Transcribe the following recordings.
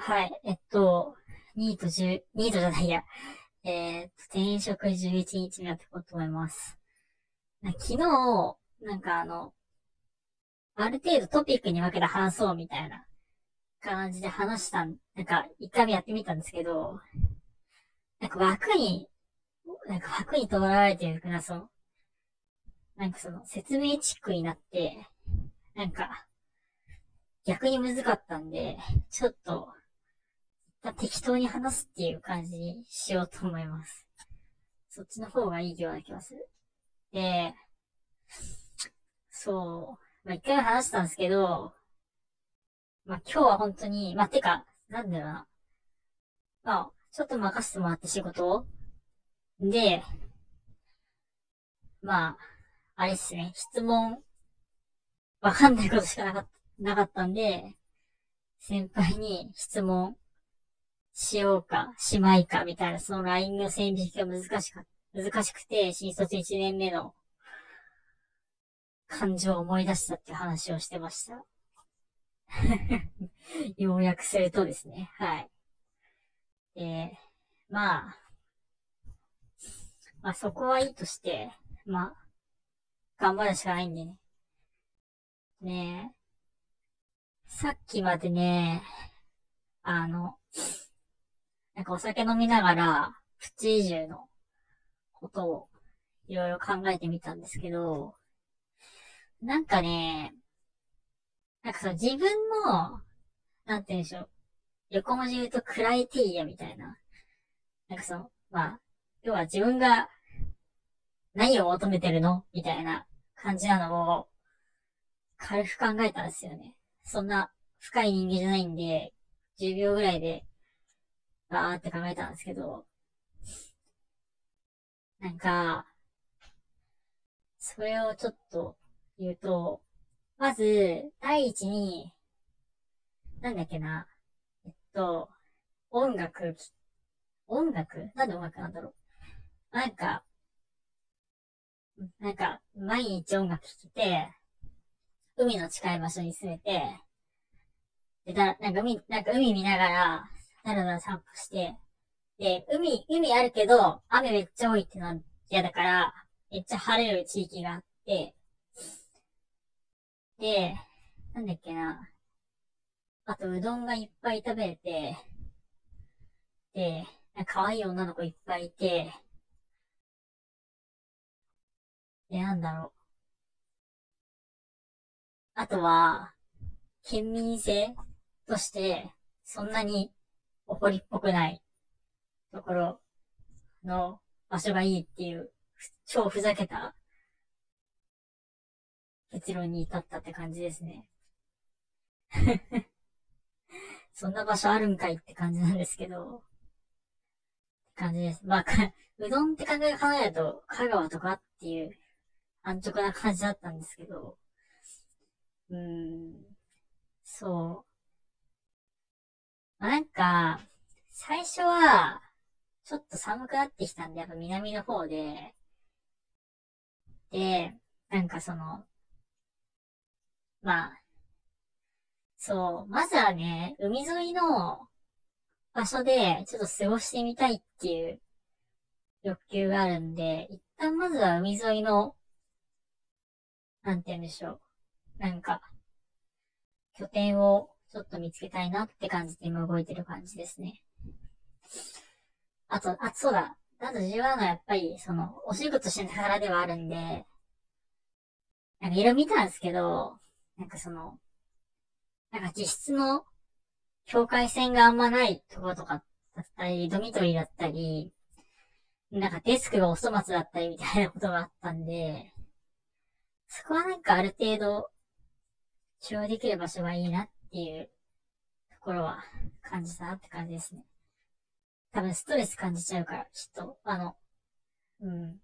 はい。えっと、ニート10、ニートじゃないや。えー、っと、転職11日目やっていこうと思います。昨日、なんかあの、ある程度トピックに分けて話そうみたいな感じで話したん、なんか一回目やってみたんですけど、なんか枠に、なんか枠にとらわれてるから、その、なんかその説明チックになって、なんか、逆に難かったんで、ちょっと、適当に話すっていう感じにしようと思います。そっちの方がいいような気がする。で、そう、まあ、一回話したんですけど、まあ、今日は本当に、まあ、てか、なんだろうな。まあ、ちょっと任せてもらって仕事を。で、まあ、あれっすね、質問、わかんないことしかなかった、なかったんで、先輩に質問しようか、しまいか、みたいな、その LINE の線引きが難しか、難しくて、新卒1年目の感情を思い出したって話をしてました。要約するとですね、はい。で、まあ、まあそこはいいとして、まあ、頑張るしかないんでね。ねえ、さっきまでね、あの、なんかお酒飲みながら、プチ移住のことをいろいろ考えてみたんですけど、なんかね、なんかその自分の、なんて言うんでしょう、横文字言うとクライテリアみたいな。なんかその、まあ、要は自分が何を求めてるのみたいな感じなのを軽く考えたんですよね。そんな深い人間じゃないんで、10秒ぐらいでバーって考えたんですけど、なんか、それをちょっと言うと、まず、第一に、なんだっけな、えっと、音楽、音楽？なんで音楽なんだろう？なんか、なんか、毎日音楽聴いて、海の近い場所に住めて、で、だ、なんか海、なんか海見ながら、だらだら散歩して、で、海、海あるけど、雨めっちゃ多いってのは嫌だから、めっちゃ晴れる地域があって、で、なんだっけな。あと、うどんがいっぱい食べれて、で、可愛い女の子いっぱいいて、で、なんだろう。あとは、県民性として、そんなに怒りっぽくないところの場所がいいっていう、超ふざけた結論に至ったって感じですね。そんな場所あるんかいって感じなんですけど、感じです。まあ、うどんって考え考えると、香川とかっていう安直な感じだったんですけど、うーん、そう。なんか、最初は、ちょっと寒くなってきたんで、やっぱ南の方で、で、なんかその、まあ、そう、まずはね、海沿いの場所でちょっと過ごしてみたいっていう欲求があるんで、一旦まずは海沿いの、なんて言うんでしょう。なんか、拠点をちょっと見つけたいなって感じで今動いてる感じですね。あと、あ、そうだ。あと自分はやっぱり、その、お仕事しながらではあるんで、なんか色見たんですけど、なんかその、なんか実質の境界線があんまないところとかだったり、ドミトリーだったり、なんかデスクがお粗末だったりみたいなことがあったんで、そこはなんかある程度、使用できる場所がいいなっっていうところは感じたなって感じですね。多分ストレス感じちゃうから、きっと、あの、うん。っ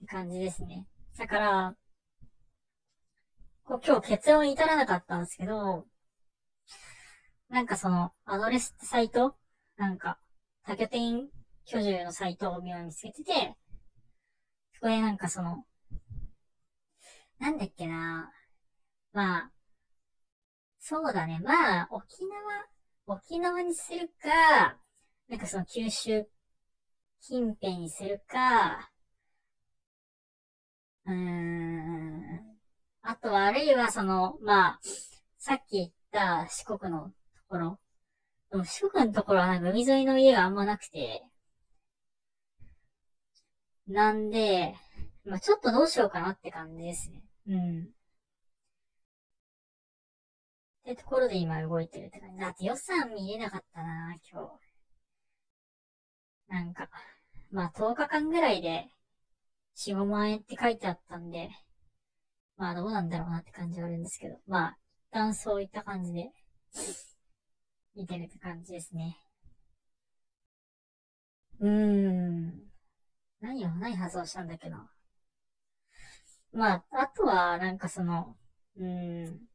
て感じですね。だから、こう今日結論至らなかったんですけど、なんかその、アドレスってサイト？なんか、多拠点居住のサイトを見つけてて、そこでなんかその、なんだっけなまあ、そうだね。まあ、沖縄、沖縄にするか、なんかその九州近辺にするか、うーん。あとは、あるいはその、まあ、さっき言った四国のところ。でも四国のところはなんか海沿いの家があんまなくて。なんで、まあちょっとどうしようかなって感じですね。うん。ってところで今動いてるって感じ。だって予算見れなかったな今日。なんか、まあ10日間ぐらいで4、5万円って書いてあったんで、まあどうなんだろうなって感じはあるんですけど、まあ、一旦そういった感じで、見てるって感じですね。うーん。何を、何発想したんだっけな。まあ、あとは、なんかその、うーん。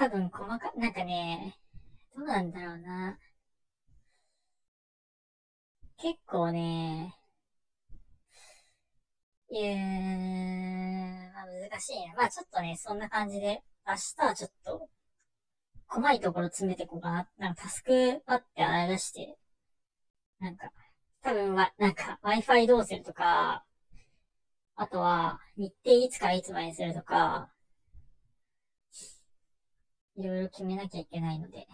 多分細か、なんかね、どうなんだろうな。結構ね、えー、まあ難しいね。まあちょっとね、そんな感じで、明日はちょっと、細いところ詰めていこうかな。なんかタスクパって洗い出して、なんか、多分は、なんか Wi-Fi どうするとか、あとは、日程いつからいつまでにするとか、いろいろ決めなきゃいけないので、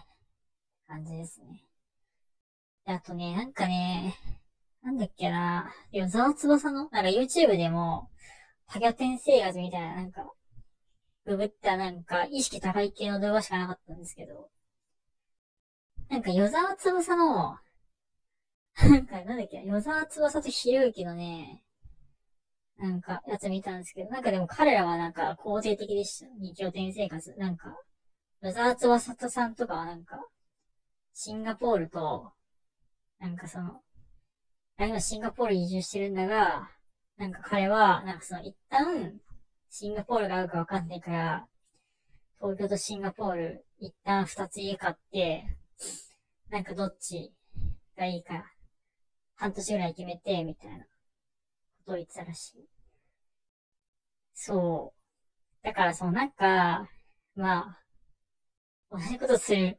感じですね。で、あとね、なんかね、なんだっけな、与沢翼の、なんか YouTube でも、多拠点生活みたいな、なんか、ググったなんか、意識高い系の動画しかなかったんですけど、なんか、与沢翼の、なんか、なんだっけ、与沢翼とひろゆきのね、なんか、やつ見たんですけど、なんかでも彼らはなんか肯定的でした。二拠点生活。なんか、与沢翼さんとかはなんか、シンガポールと、なんかその、今シンガポール移住してるんだが、なんか彼は、なんかその一旦、シンガポールが合うかわかんないから、東京とシンガポール、一旦二つ家買って、なんかどっちがいいか、半年ぐらい決めて、みたいなことを言ってたらしい。そう。だからそのなんか、まあ、同じことする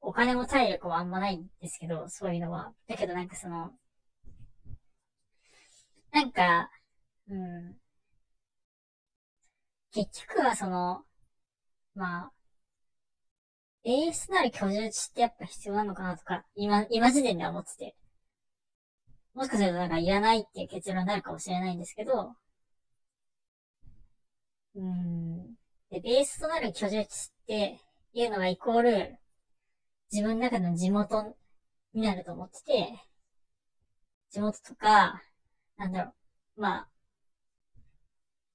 お金も体力もあんまないんですけど、そういうのは。だけどなんかその、なんか、うん。結局はその、まあ、ベースなる居住地ってやっぱ必要なのかなとか、今、今時点では思ってて。もしかするとなんかいらないっていう結論になるかもしれないんですけど、うん。で、ベースとなる居住地っていうのはイコール、自分の中の地元になると思ってて、地元とか、なんだろう、まあ、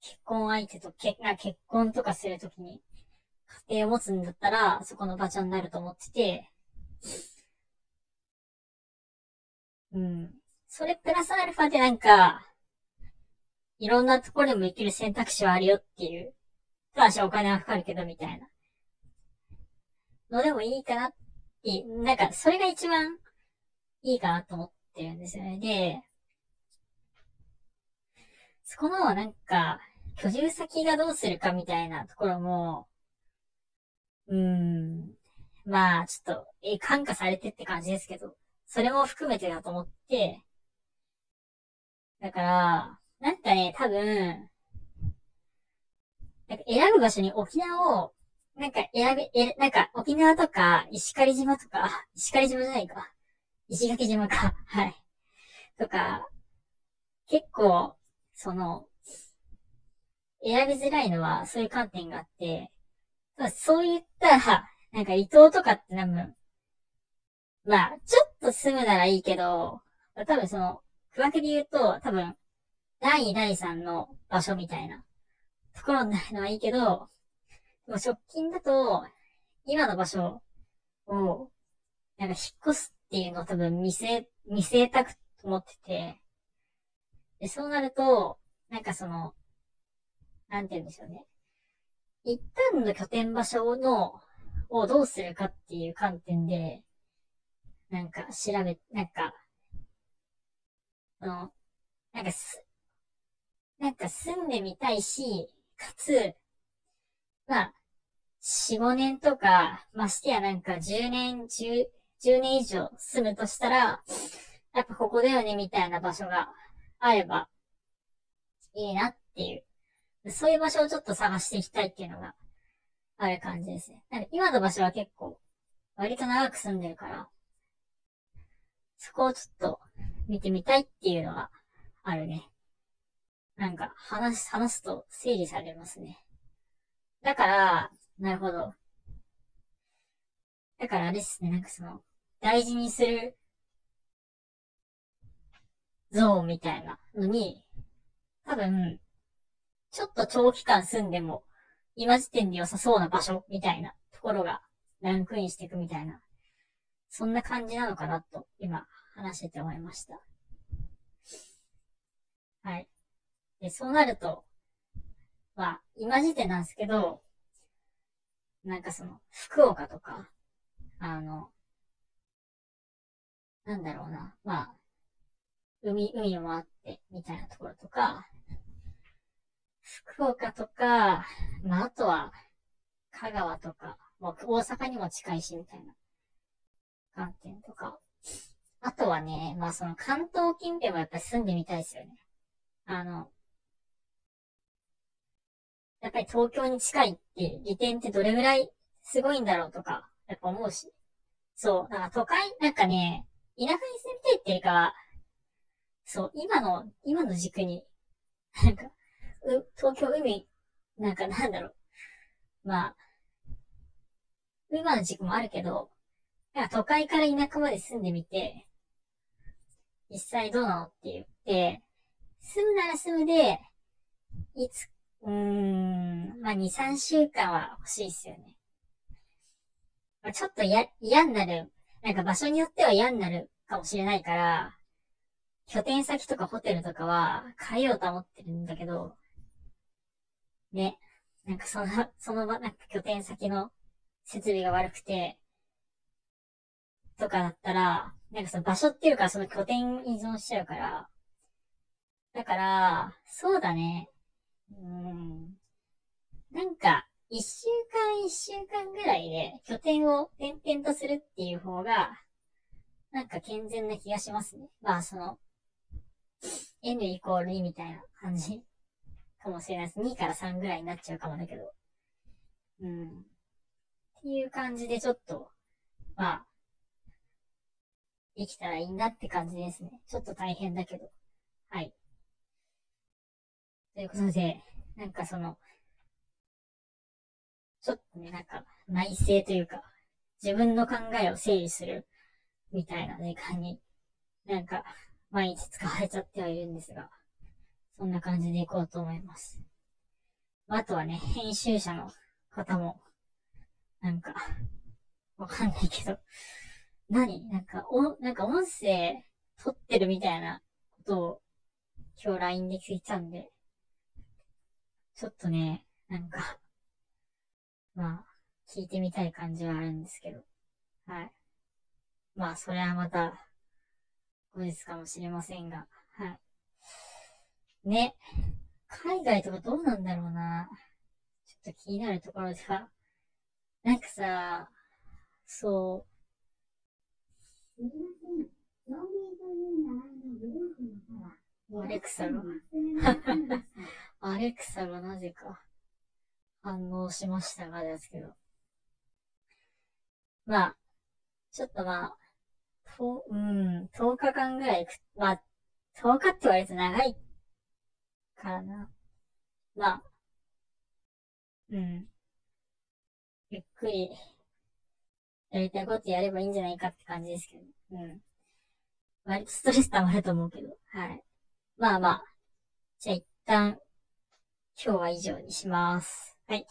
結婚相手と結結婚とかするときに家庭を持つんだったら、そこの場所になると思ってて、うん。それプラスアルファでなんか、いろんなところでも行ける選択肢はあるよっていう。ただしお金はかかるけどみたいな。のでもいいかなっいい。なんか、それが一番いいかなと思ってるんですよね。で、そこの、なんか、居住先がどうするかみたいなところも、うーん、まあ、ちょっと、え、感化されてって感じですけど、それも含めてだと思って、だから、なんかね、多分、なんか選ぶ場所に沖縄をなんか選び、え、なんか沖縄とか石狩島とか、石狩島じゃないか。石垣島か。はい。とか、結構、その、選びづらいのはそういう観点があって、そういった、なんか伊藤とかって多分、まあ、ちょっと住むならいいけど、多分その、区分けで言うと、多分、第2、第3の場所みたいなところになるのはいいけど、でも直近だと、今の場所を、なんか引っ越すっていうのを多分見せ、見せたくと思ってて、で、そうなると、なんかその、なんて言うんでしょうね。一旦の拠点場所の、をどうするかっていう観点で、なんか調べ、なんか、あの、なんかす、なんか住んでみたいし、かつ、まあ、4、5年とか、ましてやなんか10年、10、10年以上住むとしたら、やっぱここだよねみたいな場所があればいいなっていう。そういう場所をちょっと探していきたいっていうのがある感じですね。なんか今の場所は結構割と長く住んでるから、そこをちょっと見てみたいっていうのがあるね。なんか話、話すと整理されますね。だから、なるほど。だからあれですね、なんかその、大事にするゾーンみたいなのに、多分、ちょっと長期間住んでも、今時点で良さそうな場所みたいなところがランクインしていくみたいな、そんな感じなのかなと、今話してて思いました。はい。で、そうなると、まあ、今時点なんですけど、なんかその、福岡とか、あの、なんだろうな、まあ、海、海もあって、みたいなところとか、福岡とか、まあ、あとは、香川とか、もう大阪にも近いし、みたいな観点とか。あとはね、まあその関東近辺もやっぱり住んでみたいですよね。あの、やっぱり東京に近いっていう利点ってどれぐらいすごいんだろうとか、やっぱ思うし。そう。だか都会、なんかね、田舎に住みたいっていうかそう、今の、今の軸に、なんか、う、東京海、なんかなんだろう。まあ、今の軸もあるけど、なんか都会から田舎まで住んでみて、実際どうなのって言って、住むなら住むで、いつ、うん、まあ、2、3週間は欲しいっすよね。まあ、ちょっとや、嫌になる。なんか場所によっては嫌になるかもしれないから、拠点先とかホテルとかは変えようと思ってるんだけど、ね。なんかその、その場、なんか拠点先の設備が悪くて、とかだったら、なんかその場所っていうかその拠点依存しちゃうから、だから、そうだね。うん。なんか、一週間一週間ぐらいで拠点を転々とするっていう方が、なんか健全な気がしますね。まあ、その、N イコール2みたいな感じかもしれないです。2から3ぐらいになっちゃうかもだけど。うん。っていう感じでちょっと、まあ、できたらいいなって感じですね。ちょっと大変だけど。はい。ということで、なんかその、ちょっとね、なんか、内政というか、自分の考えを整理する、みたいな時間に、なんか、毎日使われちゃってはいるんですが、そんな感じでいこうと思います。あとはね、編集者の方も、なんか、わかんないけど、何？なんか、お、なんか音声撮ってるみたいなことを今日 LINE で聞いたんで、ちょっとね、なんか、まあ、聞いてみたい感じはあるんですけど。はい。まあ、それはまた、後日かもしれませんが。はい。ね。海外とかどうなんだろうな。ちょっと気になるところでは。なんかさ、そう。アレクサが。アレクサがなぜか反応しましたがですけど。まあ、ちょっとまあ、と、うん、10日間ぐらい、まあ、10日って言われると長いからな。まあ、うん。ゆっくり、やりたいことやればいいんじゃないかって感じですけど。うん。割とストレス溜まると思うけど。はい。まあまあ。じゃあ一旦、今日は以上にします。はい。